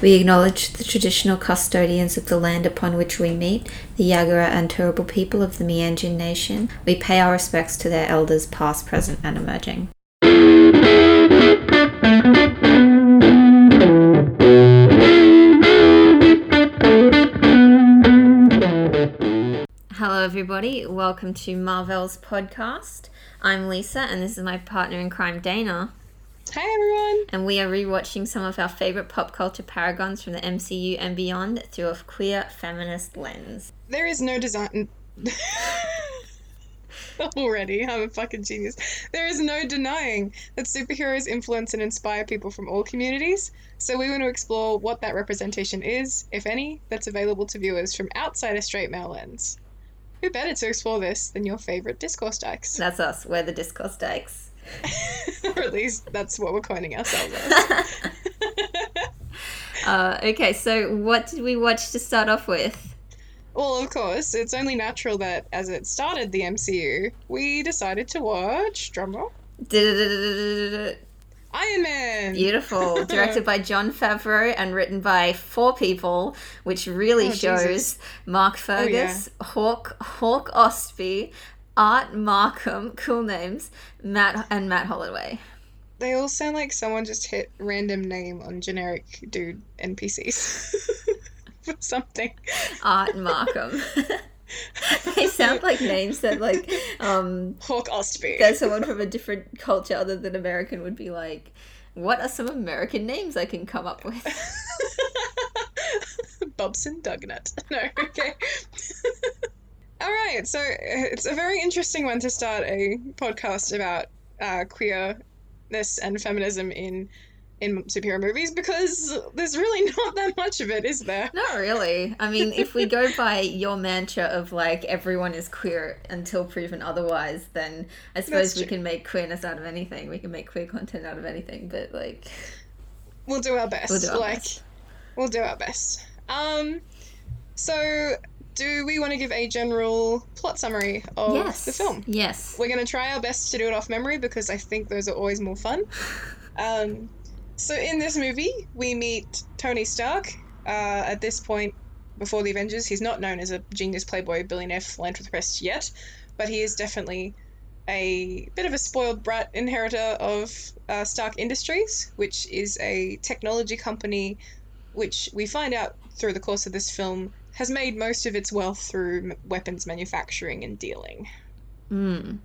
We acknowledge the traditional custodians of the land upon which we meet, the Yagara and Turrbal people of the Mianjin Nation. We pay our respects to their elders, past, present, and emerging. Hello, everybody. Welcome to Marvel's podcast. I'm Lisa, and this is my partner in crime, Dana. Hi, everyone. And we are rewatching some of our favorite pop culture paragons from the MCU and beyond through a queer feminist lens. There is no design. Already, I'm a fucking genius. There is no denying that superheroes influence and inspire people from all communities. So we want to explore what that representation is, if any, that's available to viewers from outside a straight male lens. Who better to explore this than your favorite discourse dykes? That's us. We're the discourse dykes. or at least that's what we're coining ourselves as. uh, okay, so what did we watch to start off with? Well, of course, it's only natural that as it started the MCU, we decided to watch drumroll. Iron Man. Beautiful. Directed by Jon Favreau and written by four people, which really oh, shows Jesus. Mark Fergus, oh, yeah. Hawk Hawk Ostby, Art Markham, cool names, Matt and Matt Holloway. They all sound like someone just hit random name on generic dude NPCs. for something. Art Markham. they sound like names that like um Hawk Ostby. That someone from a different culture other than American would be like, what are some American names I can come up with? Bobson Dugnut. No, okay. All right, so it's a very interesting one to start a podcast about uh, queerness and feminism in in superhero movies because there's really not that much of it, is there? Not really. I mean, if we go by your mantra of like everyone is queer until proven otherwise, then I suppose we can make queerness out of anything. We can make queer content out of anything, but like we'll do our best. We'll do our like best. we'll do our best. Um so do we want to give a general plot summary of yes. the film? Yes. We're going to try our best to do it off memory because I think those are always more fun. Um, so in this movie, we meet Tony Stark. Uh, at this point, before the Avengers, he's not known as a genius playboy billionaire philanthropist yet, but he is definitely a bit of a spoiled brat inheritor of uh, Stark Industries, which is a technology company which we find out through the course of this film has made most of its wealth through weapons manufacturing and dealing. Mm.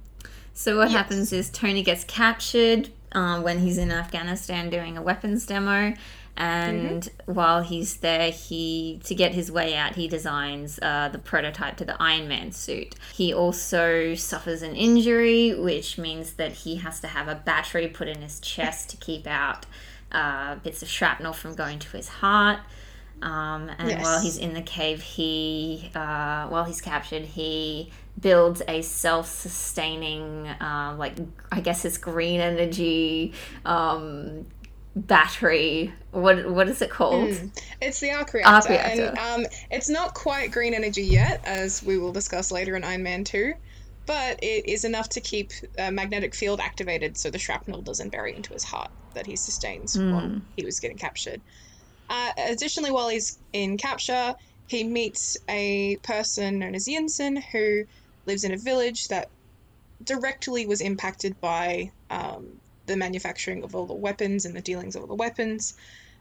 So what yes. happens is Tony gets captured uh, when he's in Afghanistan doing a weapons demo. And mm-hmm. while he's there, he to get his way out, he designs uh, the prototype to the Iron Man suit. He also suffers an injury, which means that he has to have a battery put in his chest to keep out uh, bits of shrapnel from going to his heart. Um, and yes. while he's in the cave, he, uh, while he's captured, he builds a self-sustaining, uh, like I guess it's green energy um, battery. What what is it called? Mm. It's the arc reactor, arc reactor. and um, it's not quite green energy yet, as we will discuss later in Iron Man Two. But it is enough to keep a magnetic field activated so the shrapnel doesn't bury into his heart that he sustains mm. while he was getting captured. Uh, additionally, while he's in capture, he meets a person known as Yinsen who lives in a village that directly was impacted by um, the manufacturing of all the weapons and the dealings of all the weapons.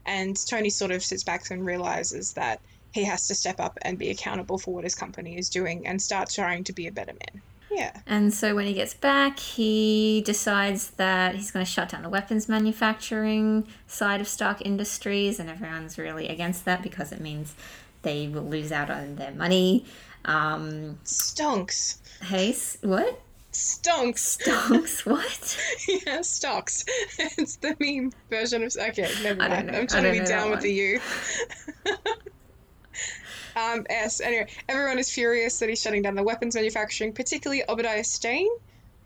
And Tony sort of sits back and realizes that he has to step up and be accountable for what his company is doing and start trying to be a better man. Yeah. And so when he gets back, he decides that he's going to shut down the weapons manufacturing side of Stark Industries, and everyone's really against that because it means they will lose out on their money. Um, Stonks. Hey, what? Stonks. Stonks. What? yeah, stocks. it's the meme version of. Okay, never mind. I'm trying to be down with the U. Um, yes, anyway, everyone is furious that he's shutting down the weapons manufacturing, particularly Obadiah Stane,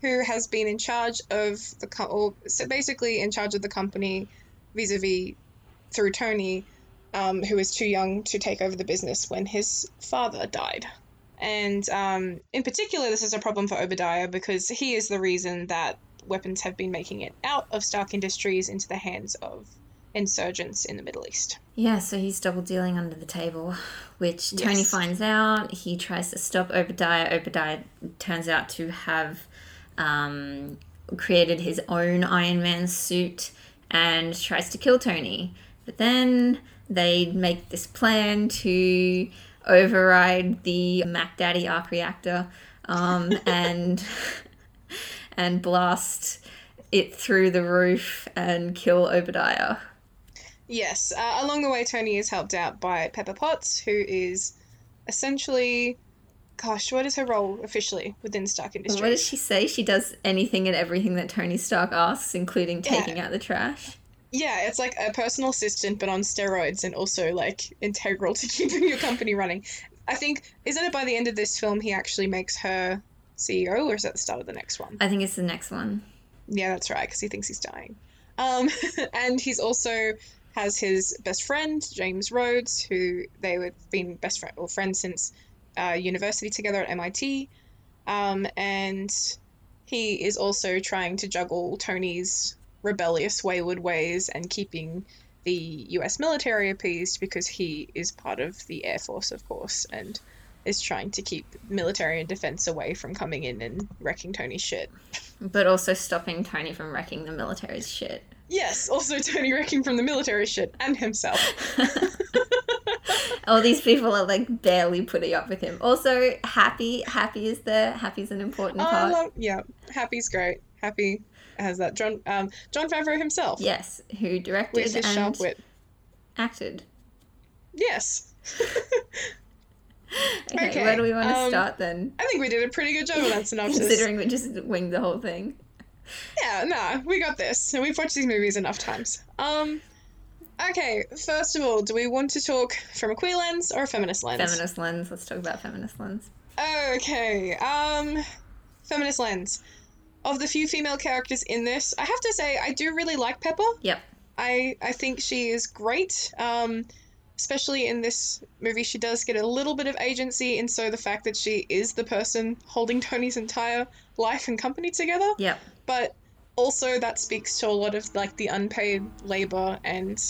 who has been in charge of the co- or basically in charge of the company vis-a-vis through Tony, um, who was too young to take over the business when his father died. And um, in particular, this is a problem for Obadiah because he is the reason that weapons have been making it out of Stark Industries into the hands of insurgents in the Middle East. Yeah, so he's double dealing under the table, which Tony yes. finds out. He tries to stop Obadiah. Obadiah turns out to have um, created his own Iron Man suit and tries to kill Tony. But then they make this plan to override the Mac Daddy arc reactor um, and and blast it through the roof and kill Obadiah. Yes. Uh, along the way, Tony is helped out by Pepper Potts, who is essentially. Gosh, what is her role officially within Stark Industries? What does she say? She does anything and everything that Tony Stark asks, including taking yeah. out the trash. Yeah, it's like a personal assistant, but on steroids, and also like integral to keeping your company running. I think isn't it by the end of this film he actually makes her CEO, or is that the start of the next one? I think it's the next one. Yeah, that's right, because he thinks he's dying. Um, and he's also has his best friend James Rhodes, who they have been best friend or friends since uh, university together at MIT, um, and he is also trying to juggle Tony's rebellious wayward ways and keeping the U.S. military appeased because he is part of the Air Force, of course, and is trying to keep military and defense away from coming in and wrecking Tony's shit. But also stopping Tony from wrecking the military's shit. Yes, also Tony wrecking from the military shit and himself. All these people are like barely putting up with him. Also, Happy, Happy is there. Happy's an important part. Love, yeah, Happy's great. Happy has that John, um, Jon Favreau himself. Yes, who directed with his and sharp wit. acted. Yes. okay, okay, where do we want to um, start then? I think we did a pretty good job of that synopsis. Considering we just winged the whole thing. Yeah, nah, we got this. And we've watched these movies enough times. Um, okay, first of all, do we want to talk from a queer lens or a feminist lens? Feminist lens. Let's talk about feminist lens. Okay, um, feminist lens. Of the few female characters in this, I have to say I do really like Pepper. Yep. I I think she is great. Um, especially in this movie, she does get a little bit of agency, and so the fact that she is the person holding Tony's entire life and company together. Yeah. but also that speaks to a lot of like the unpaid labor and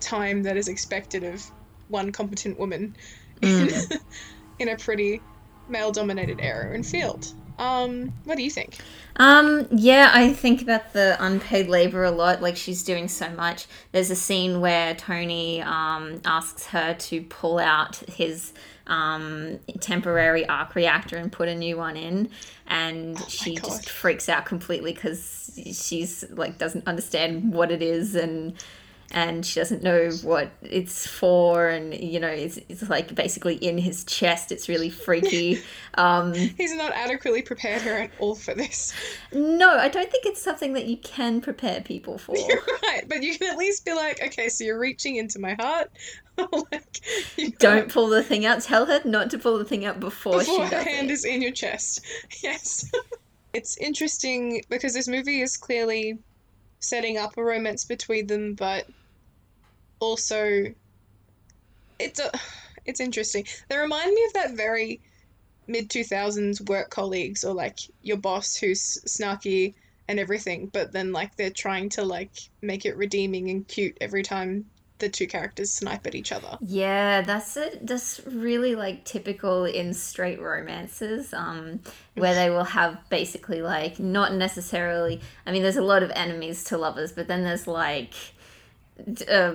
time that is expected of one competent woman mm. in, in a pretty male dominated area and field. Um, what do you think? Um, yeah, I think about the unpaid labor a lot. Like she's doing so much. There's a scene where Tony um, asks her to pull out his um, temporary arc reactor and put a new one in, and oh she just freaks out completely because she's like doesn't understand what it is and and she doesn't know what it's for and you know it's, it's like basically in his chest. It's really freaky. Um, he's not adequately prepared her at all for this. No i don't think it's something that you can prepare people for. You're right but you can at least be like okay so you're reaching into my heart. Like, don't pull the thing out. Tell her not to pull the thing out before, before she does her hand it. is in your chest. Yes. It's interesting because this movie is clearly setting up a romance between them, but also it's a it's interesting. They remind me of that very mid 2000s work colleagues or like your boss who's snarky and everything, but then like they're trying to like make it redeeming and cute every time the two characters snipe at each other. Yeah, that's it. That's really like typical in straight romances, um, where they will have basically like not necessarily. I mean, there's a lot of enemies to lovers, but then there's like. Uh,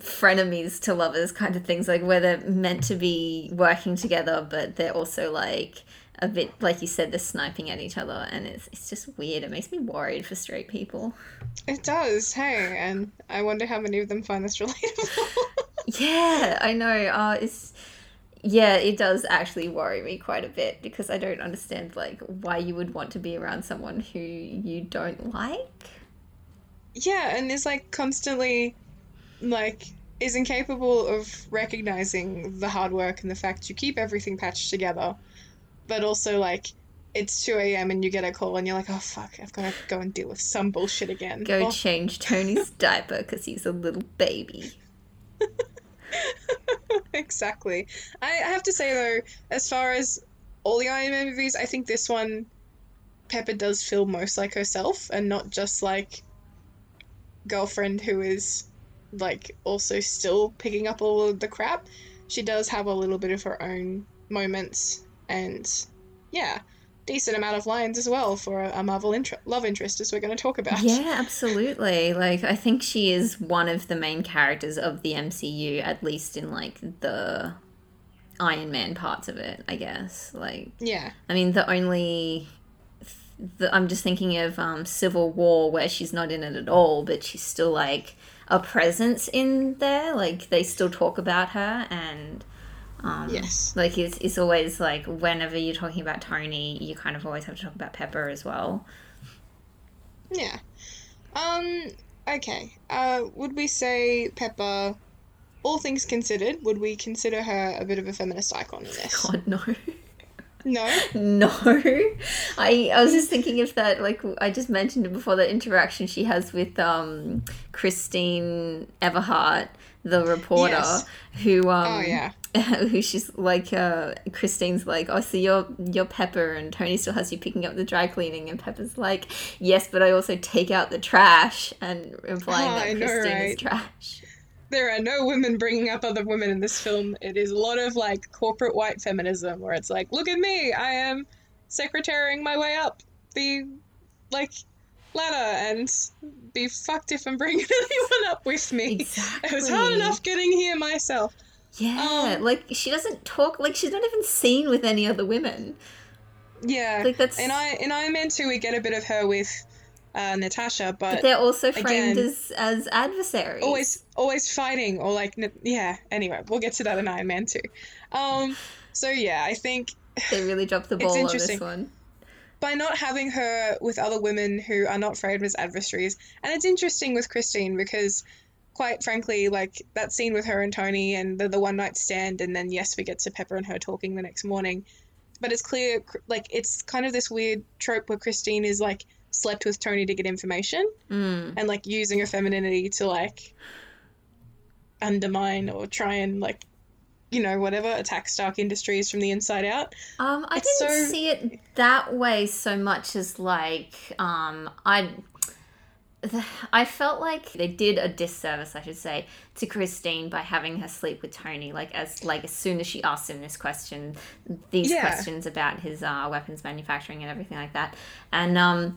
frenemies to lovers kind of things like where they're meant to be working together but they're also like a bit like you said they're sniping at each other and it's, it's just weird. It makes me worried for straight people. It does. Hey and i wonder how many of them find this relatable. Yeah i know. Uh, it's yeah it does actually worry me quite a bit because i don't understand like why you would want to be around someone who you don't like. Yeah and there's like constantly like is incapable of recognizing the hard work and the fact you keep everything patched together, but also like it's 2 a.m. and you get a call and you're like, oh fuck, I've got to go and deal with some bullshit again. Go oh. change Tony's diaper because he's a little baby. exactly. I have to say though, as far as all the Iron Man movies, I think this one, Pepper does feel most like herself and not just like girlfriend who is like also still picking up all of the crap. She does have a little bit of her own moments and yeah, decent amount of lines as well for a, Marvel inter- love interest, as we're going to talk about. Yeah, absolutely. Like, I think she is one of the main characters of the MCU, at least in like the Iron Man parts of it. I guess. Like, yeah. I mean, the only. The, I'm just thinking of um, Civil War, where she's not in it at all, but she's still like a presence in there. Like they still talk about her, and um, yes. Like it's, it's always like whenever you're talking about Tony, you kind of always have to talk about Pepper as well. Yeah. Um. Okay. Uh. Would we say Pepper? All things considered, would we consider her a bit of a feminist icon in this? God no. No. No. I I was just thinking of that like I just mentioned it before the interaction she has with um Christine Everhart, the reporter, yes. who um Oh yeah. who she's like uh Christine's like, Oh, so you're you're Pepper and Tony still has you picking up the dry cleaning and Pepper's like, Yes, but I also take out the trash and implying oh, that Christine know, right? is trash there are no women bringing up other women in this film. It is a lot of like corporate white feminism where it's like, look at me, I am secretarying my way up the like ladder and be fucked if I'm bringing anyone up with me. Exactly. It was hard enough getting here myself. Yeah, um, like she doesn't talk like she's not even seen with any other women. Yeah, like that's in I in Iron Man two we get a bit of her with uh, Natasha, but, but, they're also framed again, as as adversaries. Always, always fighting, or like, yeah. Anyway, we'll get to that in Iron Man too. Um, so yeah, I think they really dropped the ball on this one by not having her with other women who are not framed as adversaries. And it's interesting with Christine because, quite frankly, like that scene with her and Tony and the, the one night stand, and then yes, we get to Pepper and her talking the next morning. But it's clear, like, it's kind of this weird trope where Christine is like slept with Tony to get information mm. and like using her femininity to like undermine or try and like you know whatever attack Stark Industries from the inside out. Um, I it's didn't so... see it that way so much as like um, I I felt like they did a disservice, I should say, to Christine by having her sleep with Tony. Like as like as soon as she asked him this question, these yeah. questions about his uh, weapons manufacturing and everything like that, and um,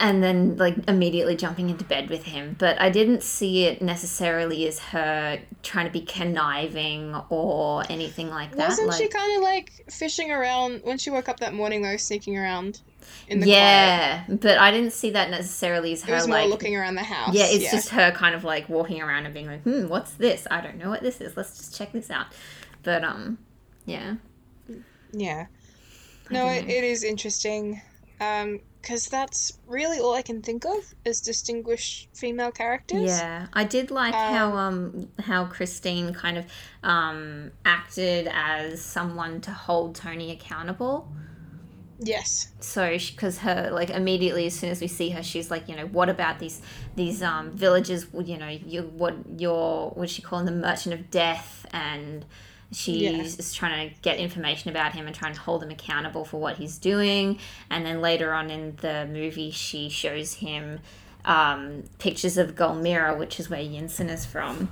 and then like immediately jumping into bed with him. But I didn't see it necessarily as her trying to be conniving or anything like that. Wasn't like, she kind of like fishing around when she woke up that morning though, sneaking around? in the yeah, quiet. but I didn't see that necessarily as her it was like looking around the house. Yeah, it's yeah. just her kind of like walking around and being like, "Hmm, what's this? I don't know what this is. Let's just check this out." But um, yeah, yeah. No, it, it is interesting. Um, because that's really all I can think of is distinguished female characters. Yeah, I did like um, how um how Christine kind of um acted as someone to hold Tony accountable. Yes. So, because her like immediately as soon as we see her, she's like, you know, what about these these um villages? You know, you what your what she calling the merchant of death, and she's yeah. trying to get information about him and trying to hold him accountable for what he's doing. And then later on in the movie, she shows him um, pictures of Gulmira, which is where Yinsen is from.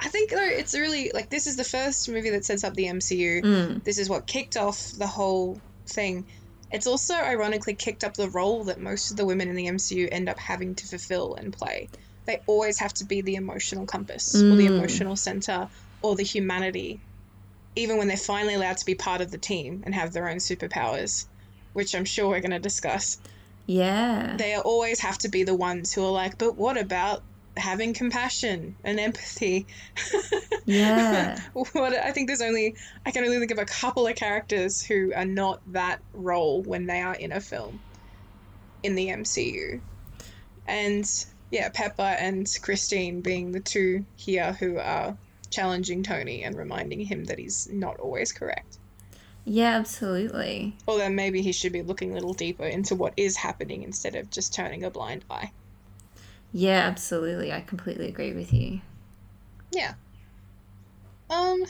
I think though it's really like this is the first movie that sets up the MCU. Mm. This is what kicked off the whole thing. It's also ironically kicked up the role that most of the women in the MCU end up having to fulfill and play. They always have to be the emotional compass mm. or the mm. emotional center or the humanity, even when they're finally allowed to be part of the team and have their own superpowers, which I'm sure we're going to discuss. Yeah. They always have to be the ones who are like, but what about having compassion and empathy. Yeah. what I think there's only I can only think of a couple of characters who are not that role when they are in a film in the MCU. And yeah, Pepper and Christine being the two here who are challenging Tony and reminding him that he's not always correct. Yeah, absolutely. Although maybe he should be looking a little deeper into what is happening instead of just turning a blind eye. Yeah, absolutely. I completely agree with you. Yeah. Um,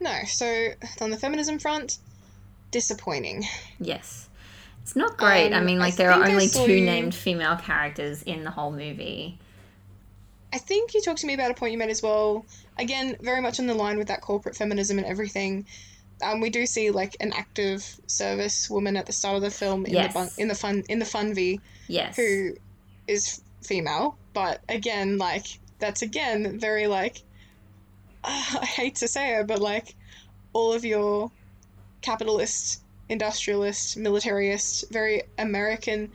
no. So on the feminism front, disappointing. Yes. It's not great. Um, I mean, like, I there are only two you... named female characters in the whole movie. I think you talked to me about a point you made as well. Again, very much in the line with that corporate feminism and everything. Um, we do see like an active service woman at the start of the film in Yes. the bun- in the fun in the fun v Yes. who is female, but again, like that's again very like I hate to say it, but like all of your capitalist, industrialist, militarist, very American,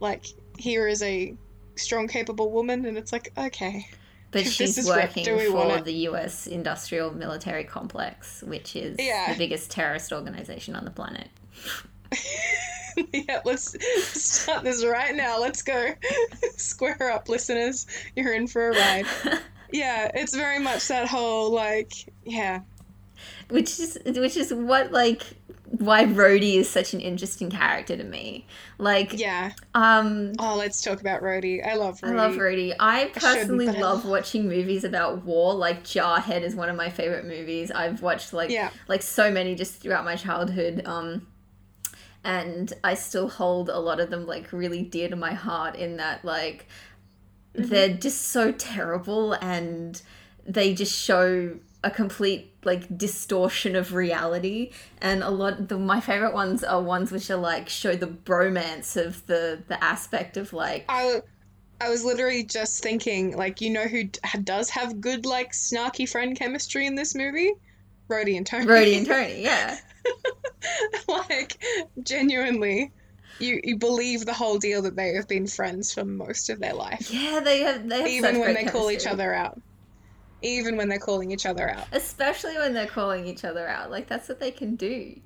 like here is a strong, capable woman, and it's like okay, But she's working for the US industrial military complex, which is Yeah. the biggest terrorist organization on the planet. yeah, let's start this right now. Let's go. Square up, listeners. You're in for a ride. Yeah, it's very much that whole like, yeah, which is which is what like why Rhodey is such an interesting character to me. Like yeah. um Oh, let's talk about Rhodey. I love Rhodey. I love Rhodey. I personally I love watching movies about war. Like Jarhead is one of my favorite movies. I've watched like Yeah. like so many just throughout my childhood. Um, and I still hold a lot of them like really dear to my heart. In that like Mm-hmm. they're just so terrible and they just show a complete like distortion of reality and a lot the my favorite ones are ones which are like show the bromance of the the aspect of like I, I was literally just thinking, like, you know who d- does have good, like, snarky friend chemistry in this movie? Rhodey and Tony. Rhodey and Tony, yeah. like, genuinely, you you believe the whole deal that they have been friends for most of their life, Yeah, they have they have even when they call each other out. Even when they're calling each other out. Especially when they're calling each other out. Like that's what they can do.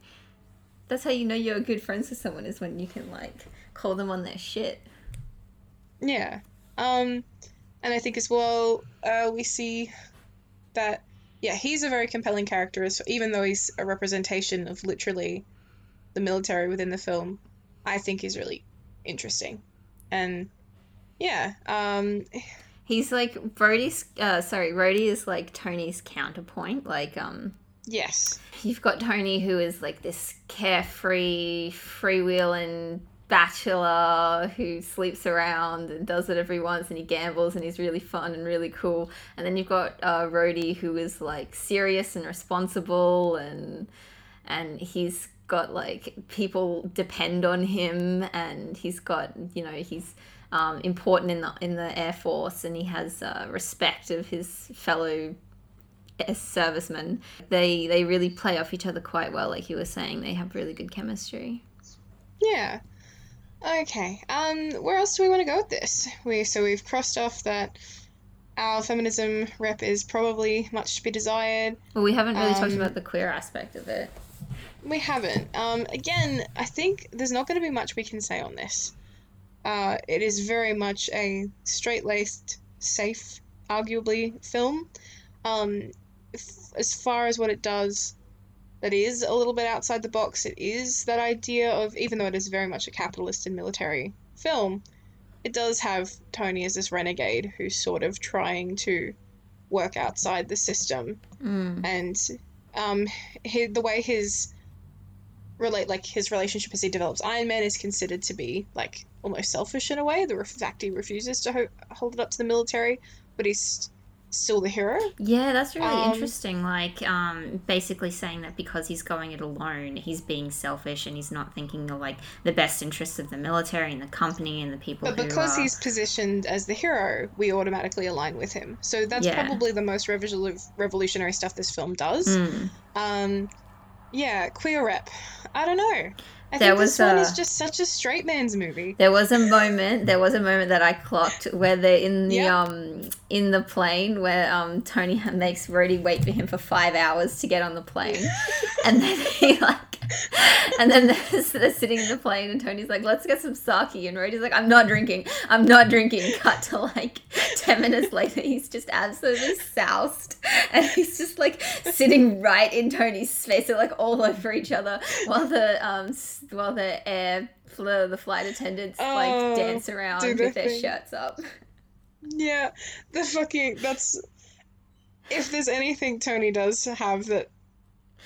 That's how you know you're good friends with someone is when you can like call them on their shit. Yeah. Um, and I think as well, uh, we see that, yeah, he's a very compelling character, as, even though he's a representation of literally the military within the film. I think he's really interesting. And yeah, um, He's like Rhodey's uh sorry, Rhodey is like Tony's counterpoint. Like um yes. you've got Tony who is like this carefree, freewheeling bachelor who sleeps around and does whatever he wants and he gambles and he's really fun and really cool. And then you've got uh, Rhodey who is like serious and responsible and and he's got like people depend on him and he's got you know he's um, important in the in the air force and he has uh, respect of his fellow servicemen. They they really play off each other quite well. Like you were saying, they have really good chemistry. Yeah. Okay. Um, where else do we want to go with this? We so we've crossed off that our feminism rep is probably much to be desired. Well, we haven't really talked Um, about the queer aspect of it. We haven't. Um, again, I think there's not going to be much we can say on this. Uh, it is very much a straight laced, safe, arguably, film. Um, f- as far as what it does, that is a little bit outside the box. It is that idea of, even though it is very much a capitalist and military film, it does have Tony as this renegade who's sort of trying to work outside the system Mm. and um, he, the way his relate like his relationship as he develops Iron Man is considered to be like almost selfish in a way. The fact he refuses to ho- hold it up to the military, but he's still the hero. Yeah, that's really Um, interesting. Like, um, basically saying that because he's going it alone, he's being selfish and he's not thinking of like the best interests of the military and the company and the people. But because are... he's positioned as the hero, we automatically align with him. So that's Yeah. probably the most revolu- revolutionary stuff this film does. Mm. Um, yeah, queer rep. I don't know. I There think was this one is just such a straight man's movie. There was a moment. There was a moment that I clocked where they're in the Yep. um in the plane where um Tony makes Rhodey wait for him for five hours to get on the plane, and then he like, and then they're, they're sitting in the plane and Tony's like, "Let's get some sake," and Rhodey's like, "I'm not drinking. I'm not drinking." Cut to like ten minutes later, he's just absolutely soused, and he's just like sitting right in Tony's face. They're like all over each other while the um while the air the, the flight attendants Oh, like dance around with their their thing. shirts up. Yeah, the fucking that's if there's anything Tony does have that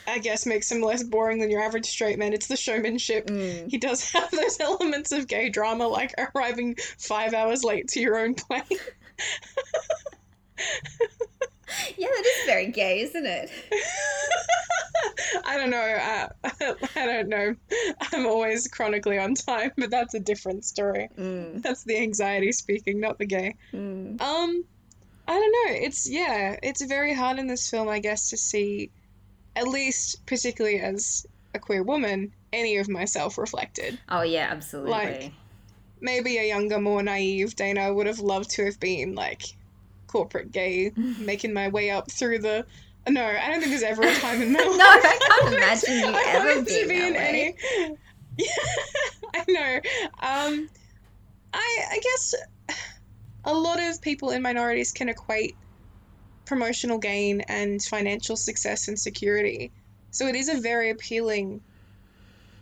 I guess makes him less boring than your average straight man, it's the showmanship. Mm. He does have those elements of gay drama like arriving five hours late to your own plane. yeah, that is very gay, isn't it? I don't know. Uh, I don't know. I'm always chronically on time, but that's a different story. Mm. That's the anxiety speaking, not the gay. Mm. Um, I don't know. It's yeah, it's very hard in this film, I guess, to see, at least particularly as a queer woman, any of myself reflected. Oh yeah, absolutely. Like- Maybe a younger, more naive Dana would have loved to have been like corporate gay, making my way up through the. No, I don't think there's ever a time in my life. No, I can't imagine you I ever wanted to being be in way. any. Yeah, I know. Um, I I guess a lot of people in minorities can equate promotional gain and financial success and security. So it is a very appealing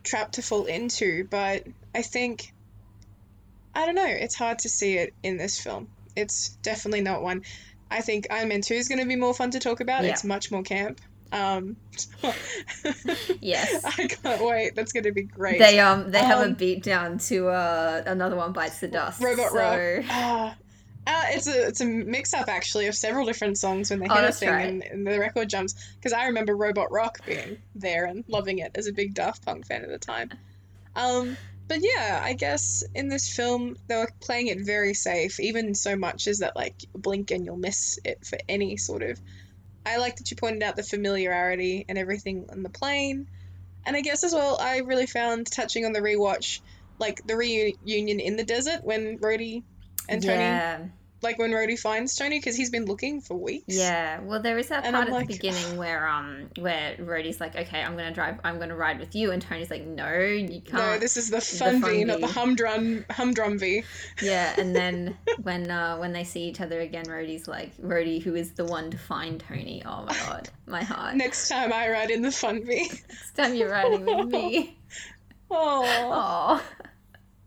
trap to fall into, but I think I don't know, it's hard to see it in this film. It's definitely not one. I think Iron Man 2 is going to be more fun to talk about. Yeah. It's much more camp. Um, Yes. I can't wait. That's going to be great. They um they have a Um, beat down to uh another one bites the dust. Robot so... Rock. Ah, uh, it's a it's a mix up actually of several different songs when they Oh, hit a thing right. and, and the record jumps because I remember Robot Rock being there and loving it as a big Daft Punk fan at the time. Um, but yeah, I guess in this film they were playing it very safe, even so much as that like blink and you'll miss it for any sort of. I like that you pointed out the familiarity and everything on the plane, and I guess as well I really found touching on the rewatch, like the reunion in the desert when Rhodey and Tony Yeah. Like when Rhodey finds Tony because he's been looking for weeks. Yeah, well, there is that And part I'm at like, the beginning where um where Rhodey's like, okay, I'm gonna drive, I'm gonna ride with you, and Tony's like, no, you can't. No, this is the fun fun V, not the humdrum humdrum V. Yeah, and then when uh when they see each other again, Rhodey's like, Rhodey, who is the one to find Tony? Oh my god, my heart. Next time I ride in the fun V. Next time you're riding with me. Oh.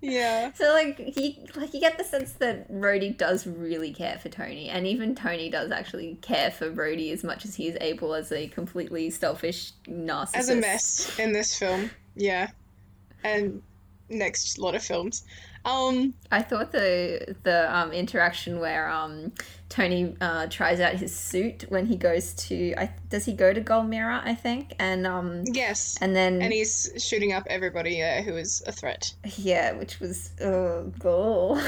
Yeah. So like you like you get the sense that Rhodey does really care for Tony, and even Tony does actually care for Rhodey as much as he is able as a completely selfish narcissist. As a mess in this film, yeah, and next lot of films. Um, I thought the the um, interaction where um, Tony uh, tries out his suit when he goes to I, does he go to Gulmira I think and um yes, and then and he's shooting up everybody uh, who is a threat. yeah which was oh goal.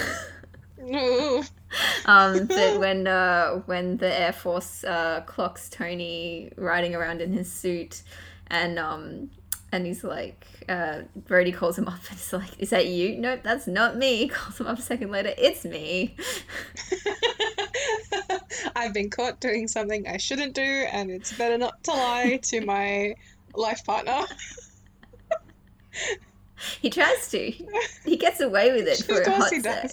Ooh. um, but when uh, when the Air Force uh, clocks Tony riding around in his suit, and um, and he's like, uh, Rhodey calls him up and he's like, "Is that you? Nope, that's not me." Calls him up a second later, "It's me." I've been caught doing something I shouldn't do, and it's better not to lie to my life partner. He tries to. He gets away with it for of a course hot he sec.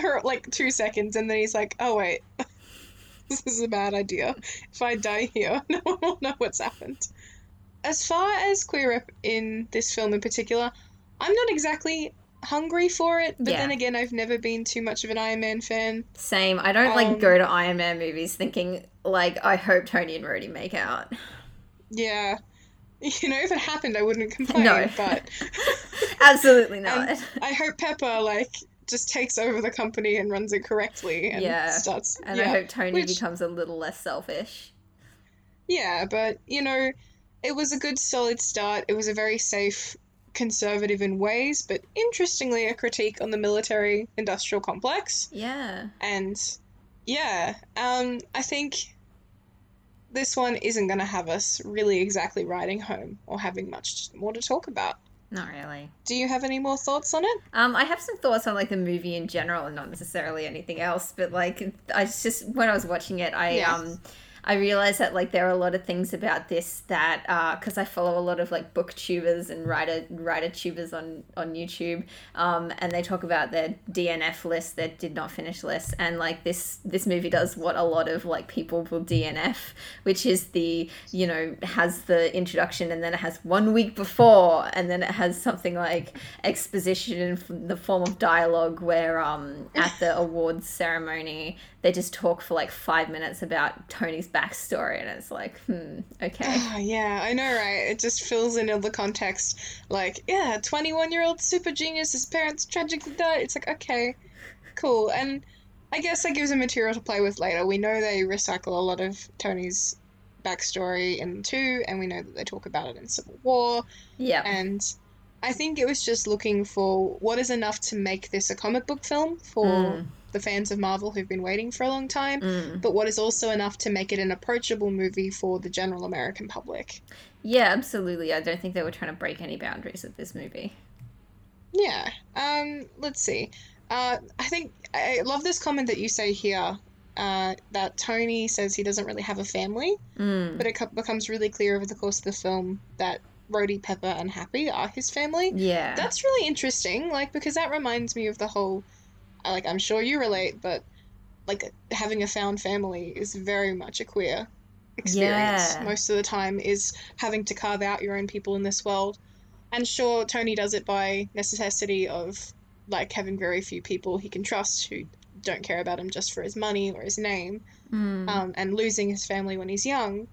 For like two seconds, and then he's like, "Oh wait, this is a bad idea. If I die here, no one will know what's happened." As far as queer rep in this film in particular, I'm not exactly hungry for it. But Yeah. then again, I've never been too much of an Iron Man fan. Same. I don't like Um, go to Iron Man movies thinking like I hope Tony and Rhodey make out. Yeah, you know, if it happened, I wouldn't complain. No. But Absolutely not. And I hope Pepper like just takes over the company and runs it correctly and Yeah. starts. and yeah. I hope Tony which- becomes a little less selfish. Yeah, but you know, it was a good solid start. It was a very safe, conservative in ways, but interestingly, a critique on the military industrial complex. Yeah. And yeah, um, I think this one isn't going to have us really exactly riding home or having much more to talk about. Not really. Do you have any more thoughts on it? Um, I have some thoughts on like the movie in general, and not necessarily anything else. But like, I just when I was watching it, I Yeah. um, I realized that like there are a lot of things about this that because I follow a lot of like booktubers and writer writer tubers on on YouTube, um, and they talk about their DNF list, their did not finish list, and like this this movie does what a lot of like people will DNF, which is the you know has the introduction and then it has one week before, and then it has something like exposition in the form of dialogue where um at the awards ceremony they just talk for like five minutes about Tony's backstory, and it's like, hmm, okay. Oh, yeah, I know, right? It just fills in all the context. Like, yeah, 21 year old super genius, his parents tragically died. It's like, okay, cool. And I guess that gives them material to play with later. We know they recycle a lot of Tony's backstory in two, and we know that they talk about it in Civil War. Yeah. And I think it was just looking for what is enough to make this a comic book film for Mm. The fans of Marvel who've been waiting for a long time, Mm. but what is also enough to make it an approachable movie for the general American public. Yeah, absolutely. I don't think they were trying to break any boundaries with this movie. Yeah. Um. Let's see. Uh. I think I love this comment that you say here. Uh. That Tony says he doesn't really have a family, Mm. but it co- becomes really clear over the course of the film that Rhodey, Pepper, and Happy are his family. Yeah. That's really interesting. Like because that reminds me of the whole. Like I'm sure you relate, but like having a found family is very much a queer experience. Yeah. Most of the time is having to carve out your own people in this world. And sure, Tony does it by necessity of like having very few people he can trust who don't care about him just for his money or his name, Mm. um, and losing his family when he's young.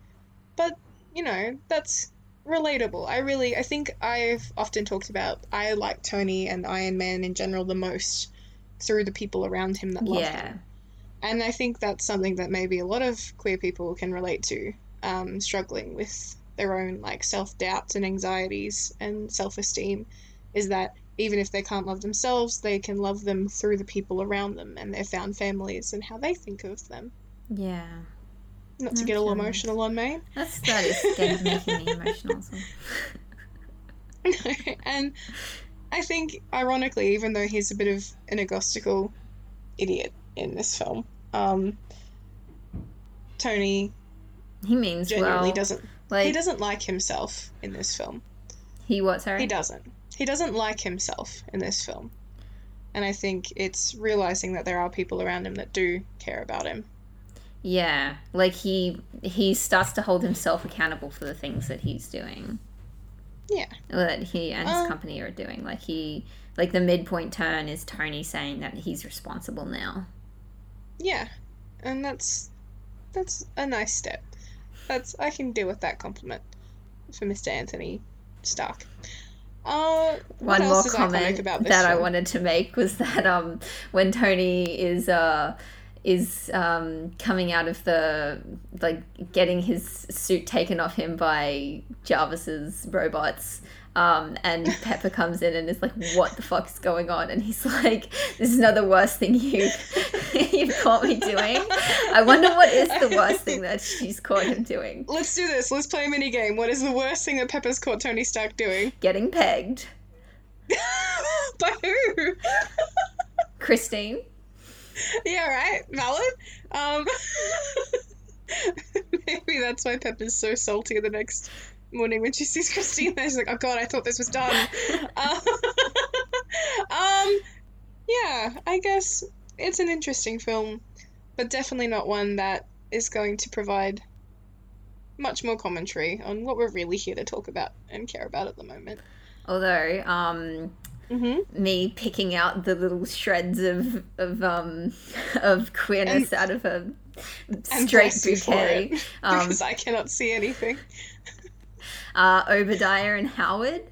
But you know that's relatable. I really, I think I've often talked about I like Tony and Iron Man in general the most through the people around him that love yeah. him. And I think that's something that maybe a lot of queer people can relate to, um, struggling with their own like self doubts and anxieties and self esteem, is that even if they can't love themselves, they can love them through the people around them and their found families and how they think of them. Yeah. Not to get all emotional on me. That's that is getting making me emotional. So. and I think, ironically, even though he's a bit of an egotistical idiot in this film, um, Tony He means genuinely well. doesn't. like he doesn't like himself in this film. he what? Sorry. He doesn't. He doesn't like himself in this film. And I think it's realizing that there are people around him that do care about him. Yeah, like he he starts to hold himself accountable for the things that he's doing. Yeah. That he and his Um, company are doing. Like he like the midpoint turn is Tony saying that he's responsible now. Yeah. And that's that's a nice step. That's I can deal with that compliment for Mr. Anthony Stark. Uh, One more comment that I wanted to make was that um when Tony is uh is um coming out of the like getting his suit taken off him by Jarvis's robots um and Pepper comes in and is like what the fuck is going on and he's like this is not the worst thing you you've caught me doing I wonder what is the worst thing that she's caught him doing Let's do this. Let's play a mini game. What is the worst thing that Pepper's caught Tony Stark doing? getting pegged By who? Christine yeah, right. Valid. Um, maybe that's why Pepper's so salty the next morning when she sees Christine. There. She's like, "Oh God, I thought this was done." um, um, yeah, I guess it's an interesting film, but definitely not one that is going to provide much more commentary on what we're really here to talk about and care about at the moment. although um Mm-hmm. me picking out the little shreds of of um of queerness out of a straight bless you for bouquet. it, Um, because I cannot see anything. uh, Obadiah and Howard,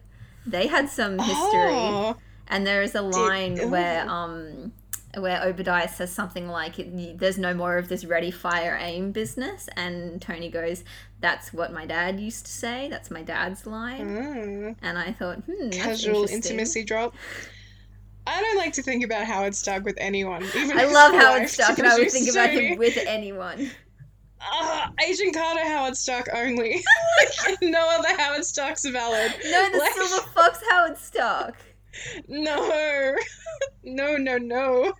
they had some history, Oh. and there is a line ooh. where um where Obadiah says something like, "There's no more of this ready, fire, aim business," and Tony goes, "That's what my dad used to say. That's my dad's line." Mm. And I thought, hmm, Casual intimacy drop. I don't like to think about Howard Stark with anyone. Even I love Howard to Stark, and I would think about him with anyone. Ah, Agent Carter Howard Stark only. no other Howard Starks are valid. No, the Like- Silver Fox Howard Stark. No. No, no, no.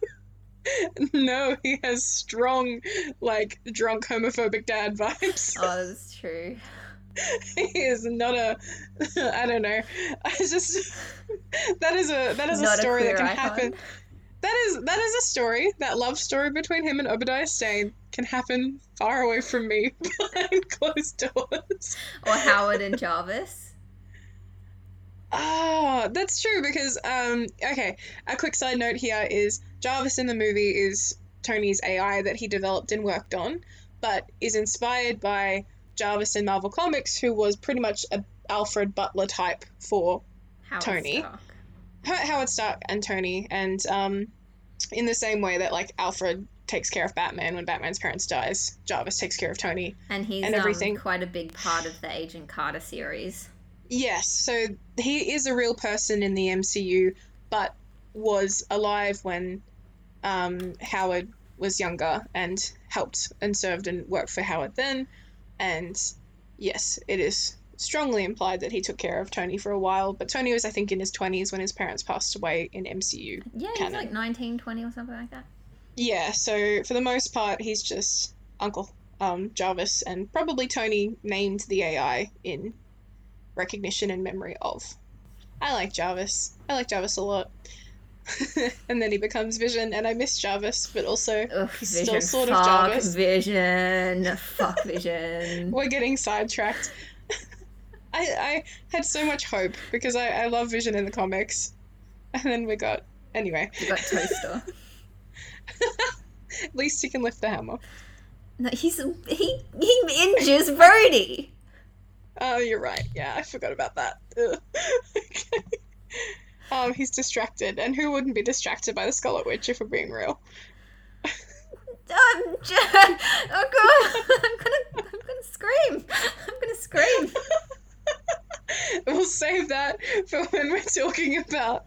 No, he has strong, like, drunk homophobic dad vibes. Oh, that's true. he is not a I don't know. I just that is a that is Not a a story that can icon. happen. That is that is a story. That love story between him and Obadiah Stane can happen far away from me behind closed doors. Or Howard and Jarvis. Ah, that's true because um okay, a quick side note here is Jarvis in the movie is Tony's AI that he developed and worked on, but is inspired by Jarvis in Marvel Comics who was pretty much a Alfred Butler type for Howard Tony. Stark. Howard Stark and Tony, and um, in the same way that like Alfred takes care of Batman when Batman's parents dies. Jarvis takes care of Tony. And he's And everything. Um, quite a big part of the Agent Carter series. Yes, so he is a real person in the MCU, but was alive when um, Howard was younger and helped and served and worked for Howard then. And yes, it is strongly implied that he took care of Tony for a while, but Tony was, I think, in his 20s when his parents passed away in MCU. Yeah, he's like 19, 20 or something like that. Yeah, so for the most part, he's just Uncle um, Jarvis, and probably Tony named the AI in recognition and memory of. I like Jarvis. I like Jarvis a lot. and then he becomes Vision, and I miss Jarvis, but also Ugh, He's Vision. still sort of Fuck Jarvis. Vision. Fuck Vision. we're getting sidetracked. I, I had so much hope because I, I love Vision in the comics. And then we got. Anyway, You got Toaster. at least he can lift the hammer. No, he's he he injures Rhodey. Oh, you're right. Yeah, I forgot about that. Okay. Um, he's distracted, and who wouldn't be distracted by the Scarlet Witch if we're being real? Um, oh god, I'm gonna I'm gonna scream. I'm gonna scream. we'll save that for when we're talking about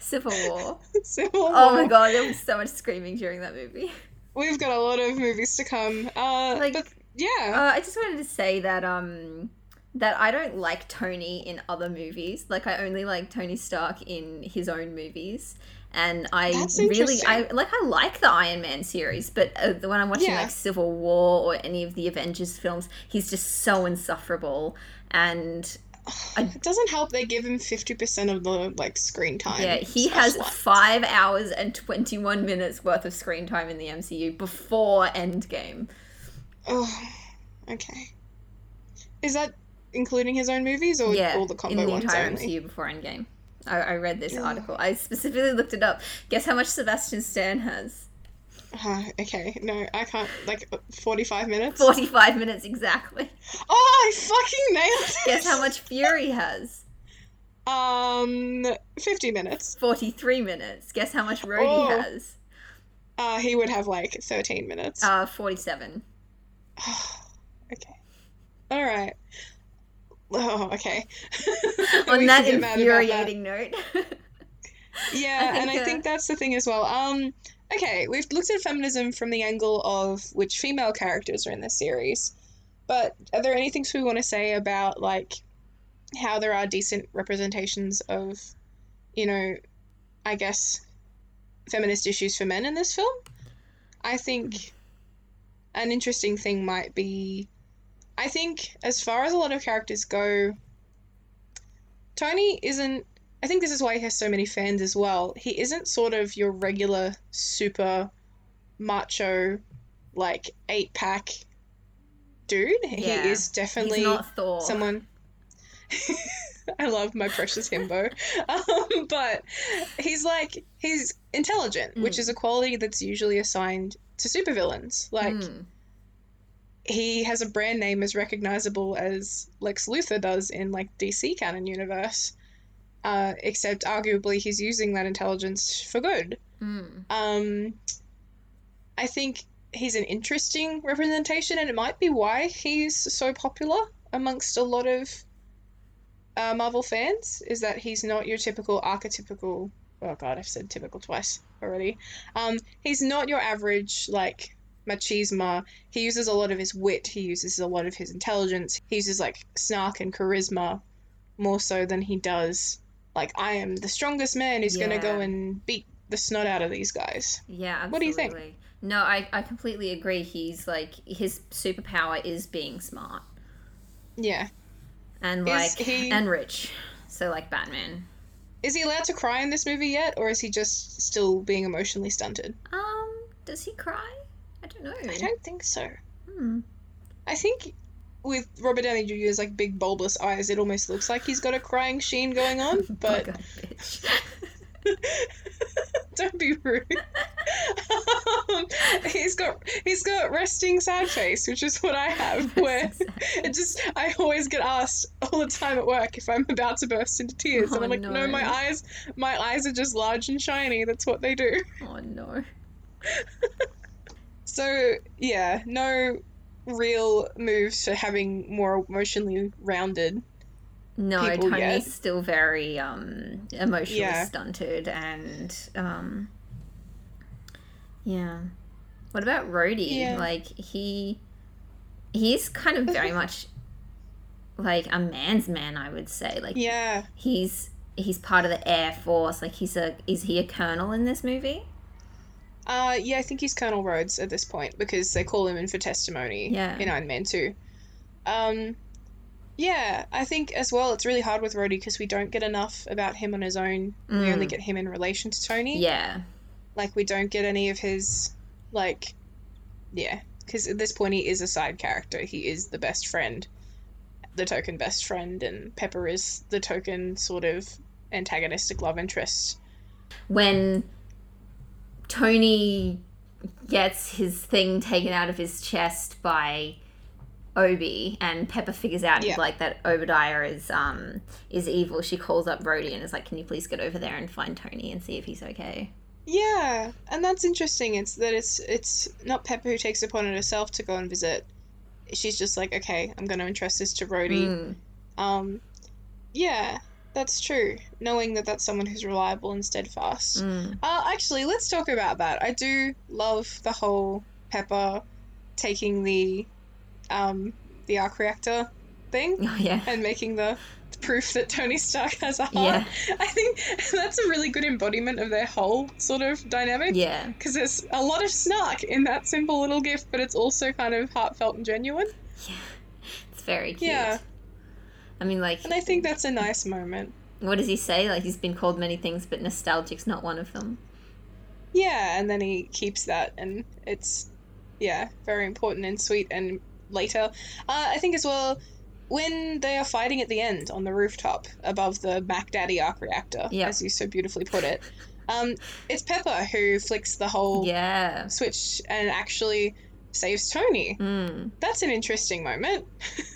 Civil War. Civil War. Oh my god, there was so much screaming during that movie. We've got a lot of movies to come. Uh, Like- but yeah, Uh, I just wanted to say that um that I don't like Tony in other movies. Like I only like Tony Stark in his own movies. And I That's really, I like, I like the Iron Man series, but uh, when I'm watching Yeah. like Civil War or any of the Avengers films, he's just so insufferable. And it doesn't help they give him fifty percent of the like screen time. yeah, he has special. five hours and 21 minutes worth of screen time in the MCU before Endgame. Oh, okay. Is that including his own movies or yeah, all the combo in the ones entire only? MCU before Endgame. I, I read this Ugh. article. I specifically looked it up. Guess how much Sebastian Stan has? Uh, okay, no, I can't. Like forty-five minutes. Forty-five minutes exactly. Oh, I fucking nailed it. Guess how much Fury has? Um, fifty minutes. Forty-three minutes. Guess how much Rhodey Oh. has? Uh, he would have like thirteen minutes. Uh, forty-seven. okay. All right. Oh, okay. On that can get mad about that. infuriating note. Yeah, I and I uh, think that's the thing as well. Um, okay, we've looked at feminism from the angle of which female characters are in this series, but are there any things we want to say about like how there are decent representations of, you know, I guess, feminist issues for men in this film? I think an interesting thing might be, I think as far as a lot of characters go, Tony isn't I think this is why he has so many fans as well. He isn't sort of your regular super macho, like eight pack dude. Yeah. He is definitely someone. I love my precious himbo, um, but he's like he's intelligent, which Mm. is a quality that's usually assigned to supervillains. Like Mm. He has a brand name as recognizable as Lex Luthor does in like DC canon universe. Uh, except arguably he's using that intelligence for good. Mm. Um, I think he's an interesting representation, and it might be why he's so popular amongst a lot of uh, Marvel fans. Is that he's not your typical archetypical. Oh god, I've said typical twice already. Um, he's not your average like machismo. He uses a lot of his wit. He uses a lot of his intelligence. He uses like snark and charisma more so than he does like I am the strongest man who's gonna go and beat the snot out of these guys. Yeah, absolutely. What do you think? No, I, I completely agree. He's like his superpower is being smart Yeah. and like he- and rich. So like Batman. Is he allowed to cry in this movie yet, or is he just still being emotionally stunted? Um, does he cry? I don't know. I don't think so. Hmm. I think with Robert Downey Jr.'s like big bulbous eyes, it almost looks like he's got a crying sheen going on. But Bug-eyed bitch. don't be rude. um, he's got he's got resting sad face, which is what I have. Where it just I always get asked all the time at work if I'm about to burst into tears, and Oh, I'm like, no. no. my eyes my eyes are just large and shiny. That's what they do. oh no. So yeah, no real moves to having more emotionally rounded. No, people Tony's yet. still very um emotionally Yeah. stunted and um yeah. What about Rhodey? Yeah. Like he he's kind of very much like a man's man, I would say. Like Yeah. he's he's part of the Air Force. Like he's a is he a colonel in this movie? Uh, yeah, I think he's Colonel Rhodes at this point because they call him in for testimony Yeah. in Iron Man 2. Um, yeah, I think as well it's really hard with Rhodey because we don't get enough about him on his own. We only Mm. get him in relation to Tony. Yeah. Like, we don't get any of his, like, yeah, because at this point he is a side character. He is the best friend, the token best friend, and Pepper is the token sort of antagonistic love interest. when Tony gets his thing taken out of his chest by Obi and Pepper figures out Yeah. like that Obadiah is um is evil, she calls up Rhodey and is like, Can you please get over there and find Tony and see if he's okay? Yeah, and that's interesting. It's that it's it's not Pepper who takes it upon it herself to go and visit. She's just like, okay, I'm going to entrust this to Rhodey. Mm. Um, yeah, that's true. Knowing that that's someone who's reliable and steadfast. Mm. Uh, actually, let's talk about that. I do love the whole Pepper taking the um the arc reactor thing Oh yeah. and making the proof that Tony Stark has a heart. Yeah. I think that's a really good embodiment of their whole sort of dynamic. Yeah. Because there's a lot of snark in that simple little gift, but it's also kind of heartfelt and genuine. Yeah. It's very cute. Yeah. I mean like And I think that's a nice moment. what does he say? Like he's been called many things, but nostalgic's not one of them. Yeah, and then he keeps that, and it's, yeah, very important and sweet. And later, uh, I think as well, when they are fighting at the end on the rooftop above the Mac Daddy arc reactor, Yeah. as you so beautifully put it, um, it's Pepper who flicks the whole Yeah. switch and actually saves Tony. Mm. That's an interesting moment.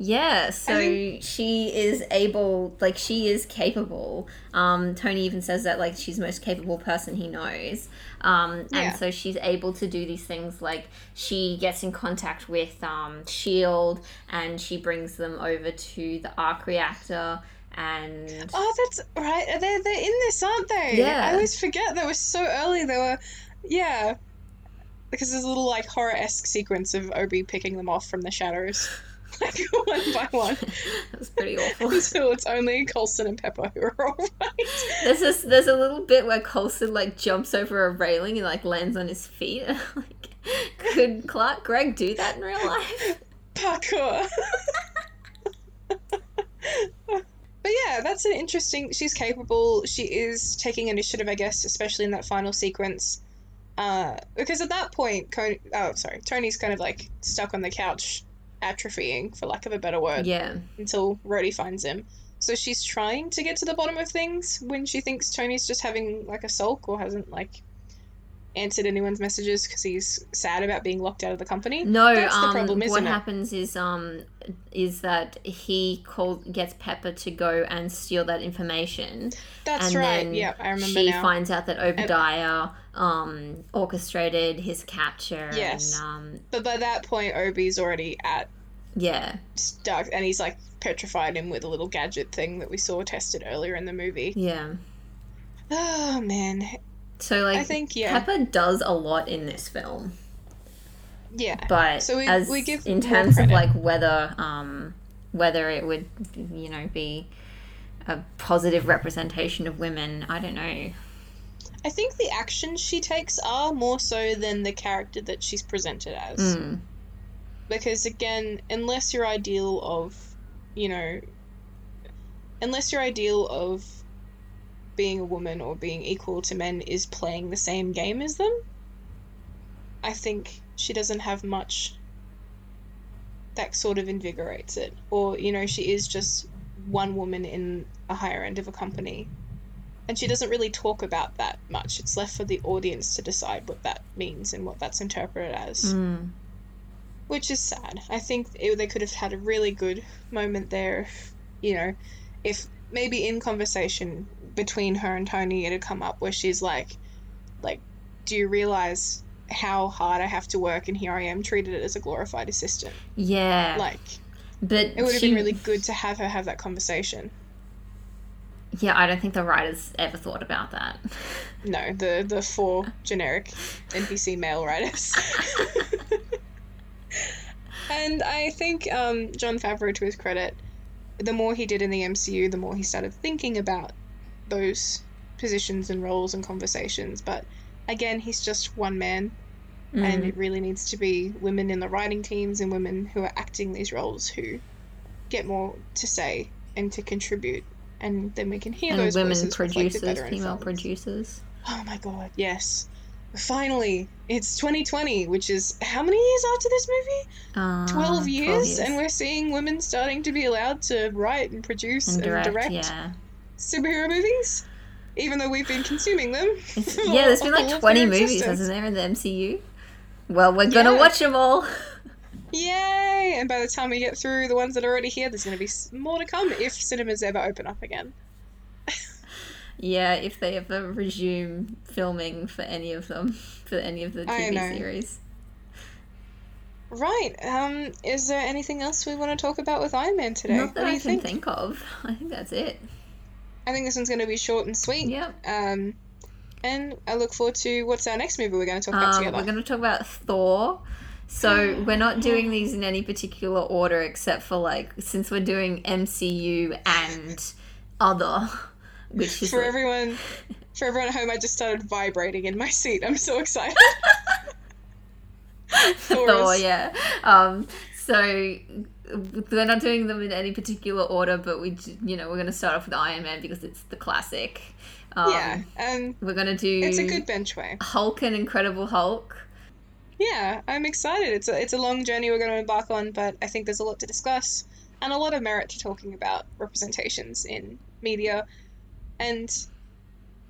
Yeah, so think- she is able, like, she is capable. Um, Tony even says that, like, she's the most capable person he knows. Um, and Yeah. so she's able to do these things, like, she gets in contact with um, S.H.I.E.L.D. and she brings them over to the arc reactor. And Oh, that's right. They're, they're in this, aren't they? Yeah. I always forget they were so early. They were, yeah. Because there's a little like horror esque sequence of Obi picking them off from the shadows, like one by one, that was pretty awful. until it's only Coulson and Pepper who are all right. There's this, there's a little bit where Coulson like jumps over a railing and like lands on his feet. like, could Clark Gregg do that in real life? Parkour. But yeah, that's an interesting. She's capable. She is taking initiative, I guess, especially in that final sequence. Uh, because at that point, Con- oh sorry, Tony's kind of like stuck on the couch, atrophying, for lack of a better word, Yeah. until Rhodey finds him. So she's trying to get to the bottom of things when she thinks Tony's just having like a sulk or hasn't like answered anyone's messages because he's sad about being locked out of the company. No, That's the um, problem, what isn't it? happens is um is that he calls gets Pepper to go and steal that information, That's and right. then Yeah, I remember she now. finds out that Obadiah um orchestrated his capture. Yes. and, um, But by that point, Obi's already at yeah, stuck, and he's like petrified him with a little gadget thing that we saw tested earlier in the movie. yeah. Oh man, So like, I think yeah, Pepper does a lot in this film, yeah. but So we- as we give in terms of like whether um whether it would you know be a positive representation of women, I don't know. I think the actions she takes are more so than the character that she's presented as. Mm. Because again, unless your ideal of, you know, unless your ideal of being a woman or being equal to men is playing the same game as them, I think she doesn't have much that sort of invigorates it. Or, you know, she is just one woman in a higher end of a company. And she doesn't really talk about that much. It's left for the audience to decide what that means and what that's interpreted as Mm. which is sad. I think it, they could have had a really good moment there, if, you know, if maybe in conversation between her and Tony it had come up where she's like, like, do you realize how hard I have to work, and here I am treated as a glorified assistant. Yeah. Like, but it would have she- been really good to have her have that conversation. Yeah, I don't think the writers ever thought about that. No, the the four generic NPC male writers. and I think um, Jon Favreau, to his credit, the more he did in the MCU, the more he started thinking about those positions and roles and conversations. But again, he's just one man, and Mm. it really needs to be women in the writing teams and women who are acting these roles who get more to say and to contribute. And then we can hear and those women producers, in female films. producers. Oh my god, yes. Finally, it's 2020, which is how many years after this movie? Uh, 12 years, and we're seeing women starting to be allowed to write and produce and and direct, direct, yeah. superhero movies, even though we've been consuming them. Yeah, there's been like 20 movies, hasn't there, in the MCU? Well, we're gonna Yeah. watch them all. Yay! And by the time we get through the ones that are already here, there's going to be more to come if cinemas ever open up again. Yeah, if they ever resume filming for any of them, for any of the I TV know. series. Right. Um. Is there anything else we want to talk about with Iron Man today? Not that I you can think? think of. I think that's it. I think this one's going to be short and sweet. Yep. Um, and I look forward to what's our next movie we're going to talk about Um, together. we're going to talk about Thor. So we're not doing these in any particular order, except for like since we're doing MCU and other, which is For like- everyone, for everyone at home, I just started vibrating in my seat. I'm so excited. Thor, Thor's- yeah. Um, so we're not doing them in any particular order, but we, you know, we're going to start off with Iron Man because it's the classic. Um, yeah, and We're going to do it's a good bench way. Hulk and Incredible Hulk. Yeah, I'm excited. It's a it's a long journey we're going to embark on, but I think there's a lot to discuss and a lot of merit to talking about representations in media. And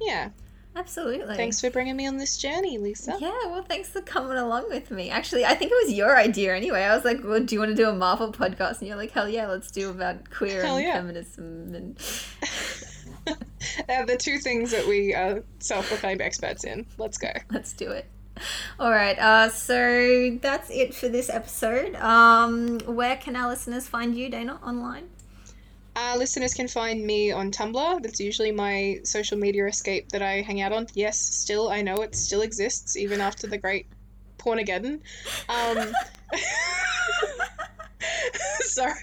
yeah, Absolutely. thanks for bringing me on this journey, Lisa. Yeah, well, thanks for coming along with me. Actually, I think it was your idea anyway. I was like, well, do you want to do a Marvel podcast? And you're like, hell yeah, let's do about queer Hell and yeah. feminism. And Uh, the two things that we are self-proclaimed experts in. Let's go. let's do it. All right, uh, so that's it for this episode. Um, where can our listeners find you, Dana, online? Uh, listeners can find me on Tumblr. That's usually my social media escape that I hang out on. Yes, still, I know it still exists even after the great Pornageddon. Um, sorry.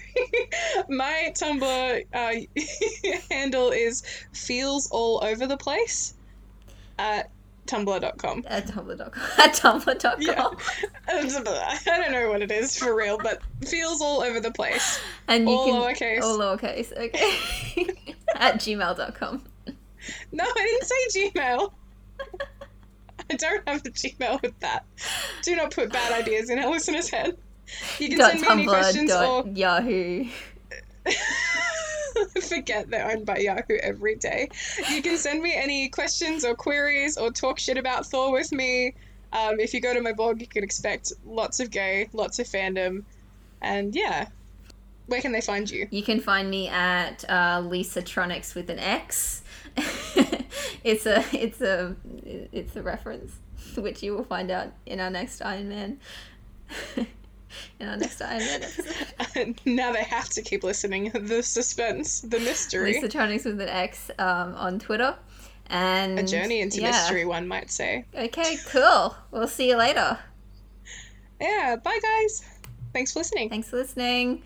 My Tumblr uh, handle is feels all over the place at tumblr.com. At tumblr.com. At tumblr.com. Yeah. I don't know what it is for real, but feels all over the place. And you All can. lowercase. All lowercase, okay. At gmail.com. No, I didn't say Gmail. I don't have a Gmail with that. Do not put bad ideas in our listeners' head. You can Dot send me any questions dot or yahoo. forget they're owned by Yahoo every day. You can send me any questions or queries or talk shit about Thor with me. Um, if you go to my blog, you can expect lots of gay, lots of fandom, and yeah. Where can they find you? You can find me at uh, Lisa Tronics with an X. it's a it's a it's a reference, which you will find out in our next Iron Man. in our next Iron Man episode. now they have to keep listening. The suspense, the mystery. Lisa Tronics with an X um, on Twitter. And A journey into yeah. mystery, one might say. Okay, cool. We'll see you later. Yeah, bye guys. Thanks for listening. Thanks for listening.